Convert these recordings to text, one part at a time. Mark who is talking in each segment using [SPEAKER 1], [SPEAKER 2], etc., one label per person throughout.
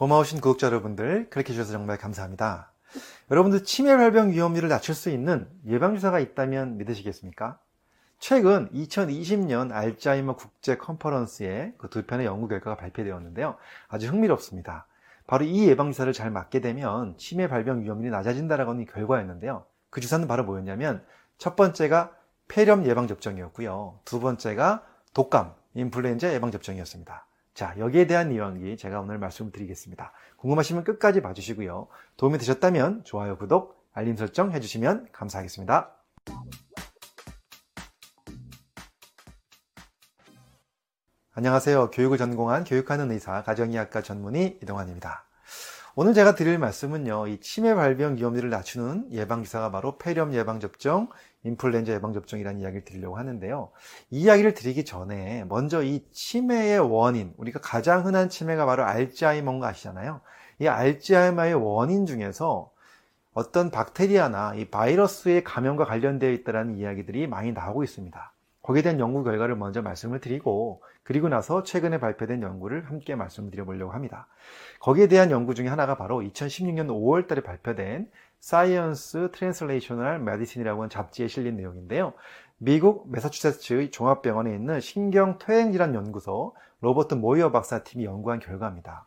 [SPEAKER 1] 고마우신 구독자 여러분들, 그렇게 해주셔서 정말 감사합니다. 여러분들 치매 발병 위험률을 낮출 수 있는 예방주사가 있다면 믿으시겠습니까? 최근 2020년 알츠하이머 국제 컨퍼런스에 그 두 편의 연구 결과가 발표되었는데요. 아주 흥미롭습니다. 바로 이 예방주사를 잘 맞게 되면 치매 발병 위험률이 낮아진다라고 하는 결과였는데요. 그 주사는 바로 뭐였냐면 첫 번째가 폐렴 예방접종이었고요. 두 번째가 독감, 인플루엔자 예방접종이었습니다. 자, 여기에 대한 이야기 제가 오늘 말씀을 드리겠습니다. 궁금하시면 끝까지 봐주시고요. 도움이 되셨다면 좋아요, 구독, 알림 설정 해주시면 감사하겠습니다. 안녕하세요. 교육을 전공한 교육하는 의사, 가정의학과 전문의 이동환입니다. 오늘 제가 드릴 말씀은요, 이 치매 발병 위험률을 낮추는 예방주사가 바로 폐렴 예방접종, 인플루엔자 예방 접종이라는 이야기를 드리려고 하는데요. 이 이야기를 드리기 전에 먼저 이 치매의 원인, 우리가 가장 흔한 치매가 바로 알츠하이머인 거 아시잖아요. 이 알츠하이머의 원인 중에서 어떤 박테리아나 이 바이러스의 감염과 관련되어 있다는 이야기들이 많이 나오고 있습니다. 거기에 대한 연구 결과를 먼저 말씀을 드리고 그리고 나서 최근에 발표된 연구를 함께 말씀드려 보려고 합니다. 거기에 대한 연구 중에 하나가 바로 2016년 5월 달에 발표된 Science Translational Medicine이라고 하는 잡지에 실린 내용인데요. 미국 메사추세츠의 종합병원에 있는 신경퇴행질환 연구소 로버트 모이어 박사 팀이 연구한 결과입니다.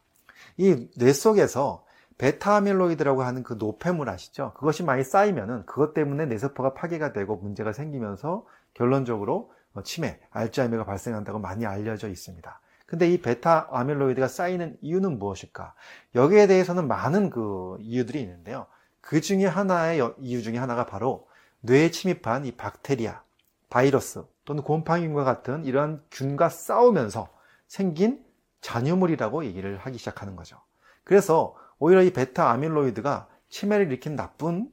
[SPEAKER 1] 이 뇌 속에서 베타 아밀로이드라고 하는 그 노폐물 아시죠? 그것이 많이 쌓이면은 그것 때문에 뇌세포가 파괴가 되고 문제가 생기면서 결론적으로 치매, 알츠하이머가 발생한다고 많이 알려져 있습니다. 근데 이 베타 아밀로이드가 쌓이는 이유는 무엇일까? 여기에 대해서는 많은 그 이유들이 있는데요. 그 중에 하나의 이유 중에 하나가 바로 뇌에 침입한 이 박테리아, 바이러스 또는 곰팡이균과 같은 이러한 균과 싸우면서 생긴 잔유물이라고 얘기를 하기 시작하는 거죠. 그래서 오히려 이 베타 아밀로이드가 치매를 일으킨 나쁜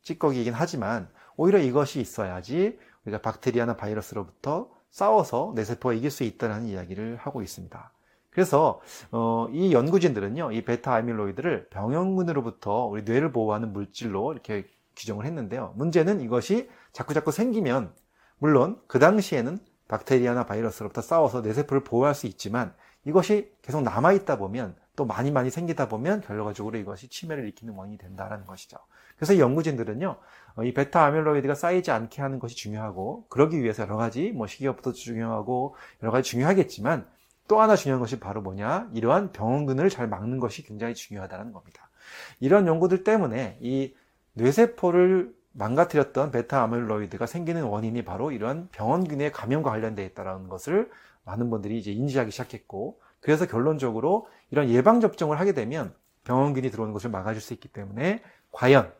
[SPEAKER 1] 찌꺼기이긴 하지만 오히려 이것이 있어야지 우리가 박테리아나 바이러스로부터 싸워서 뇌세포가 이길 수 있다는 이야기를 하고 있습니다. 그래서 어, 이 연구진들은요, 이 베타 아밀로이드를 병원군으로부터 우리 뇌를 보호하는 물질로 이렇게 규정을 했는데요. 문제는 이것이 자꾸자꾸 생기면 물론 그 당시에는 박테리아나 바이러스로부터 싸워서 뇌세포를 보호할 수 있지만 이것이 계속 남아 있다 보면 또 많이 많이 생기다 보면 결과적으로 이것이 치매를 일으키는 원인이 된다는 것이죠. 그래서 연구진들은요, 어, 이 베타 아밀로이드가 쌓이지 않게 하는 것이 중요하고, 그러기 위해서 여러 가지, 뭐 식이요법도 중요하고, 여러 가지 중요하겠지만, 또 하나 중요한 것이 바로 뭐냐? 이러한 병원근을 잘 막는 것이 굉장히 중요하다는 겁니다. 이런 연구들 때문에 이 뇌세포를 망가뜨렸던 베타 아밀로이드가 생기는 원인이 바로 이러한 병원균의 감염과 관련되어 있다는 것을 많은 분들이 이제 인지하기 시작했고, 그래서 결론적으로 이런 예방접종을 하게 되면 병원균이 들어오는 것을 막아줄 수 있기 때문에 과연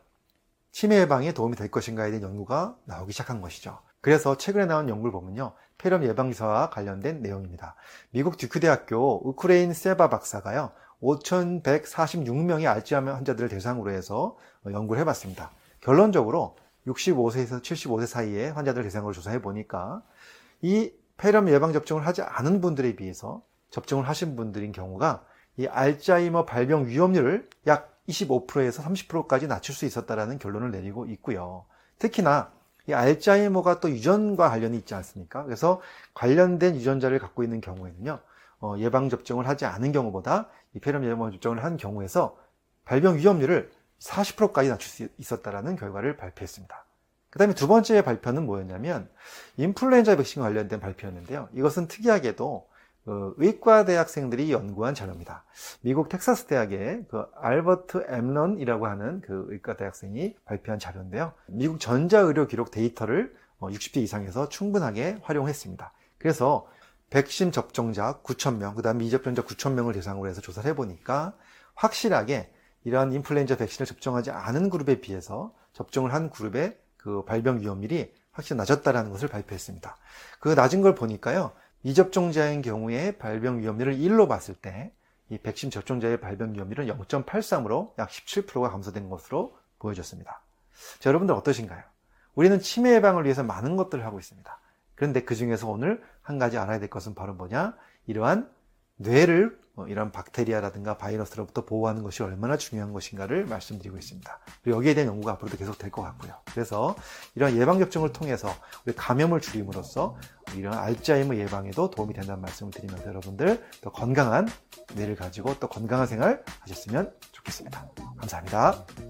[SPEAKER 1] 치매 예방에 도움이 될 것인가에 대한 연구가 나오기 시작한 것이죠. 그래서 최근에 나온 연구를 보면요. 폐렴 예방주사와 관련된 내용입니다. 미국 듀크 대학교 우크레인 세바 박사가요. 5,146명의 알츠하이머 환자들을 대상으로 해서 연구를 해봤습니다. 결론적으로 65세에서 75세 사이의 환자들 대상으로 조사해 보니까 이 폐렴 예방 접종을 하지 않은 분들에 비해서 접종을 하신 분들인 경우가 이 알츠하이머 발병 위험률을 약 25%에서 30%까지 낮출 수 있었다라는 결론을 내리고 있고요. 특히나 이 알츠하이머가 또 유전과 관련이 있지 않습니까? 그래서 관련된 유전자를 갖고 있는 경우에는요, 어, 예방 접종을 하지 않은 경우보다 이 폐렴 예방 접종을 한 경우에서 발병 위험률을 40%까지 낮출 수 있었다라는 결과를 발표했습니다. 그 다음에 두 번째 발표는 뭐였냐면 인플루엔자 백신 관련된 발표였는데요. 이것은 특이하게도 그 의과 대학생들이 연구한 자료입니다. 미국 텍사스 대학의 그 알버트 엠런이라고 하는 그 의과 대학생이 발표한 자료인데요. 미국 전자의료 기록 데이터를 60대 어, 이상에서 충분하게 활용했습니다. 그래서 백신 접종자 9,000명, 그 다음 미접종자 9,000명을 대상으로 해서 조사를 해보니까 확실하게 이러한 인플루엔자 백신을 접종하지 않은 그룹에 비해서 접종을 한 그룹의 그 발병 위험률이 확실히 낮았다는 것을 발표했습니다. 그 낮은 걸 보니까요. 미접종자인 경우에 발병 위험률을 1로 봤을 때 이 백신 접종자의 발병 위험률은 0.83으로 약 17%가 감소된 것으로 보여졌습니다. 자, 여러분들 어떠신가요? 우리는 치매 예방을 위해서 많은 것들을 하고 있습니다. 그런데 그 중에서 오늘 한 가지 알아야 될 것은 바로 뭐냐? 이러한 뇌를 어, 이런 박테리아라든가 바이러스로부터 보호하는 것이 얼마나 중요한 것인가를 말씀드리고 있습니다. 여기에 대한 연구가 앞으로도 계속 될 것 같고요. 그래서 이런 예방접종을 통해서 우리 감염을 줄임으로써 이런 알츠하이머 예방에도 도움이 된다는 말씀을 드리면서 여러분들 더 건강한 뇌를 가지고 또 건강한 생활 하셨으면 좋겠습니다. 감사합니다.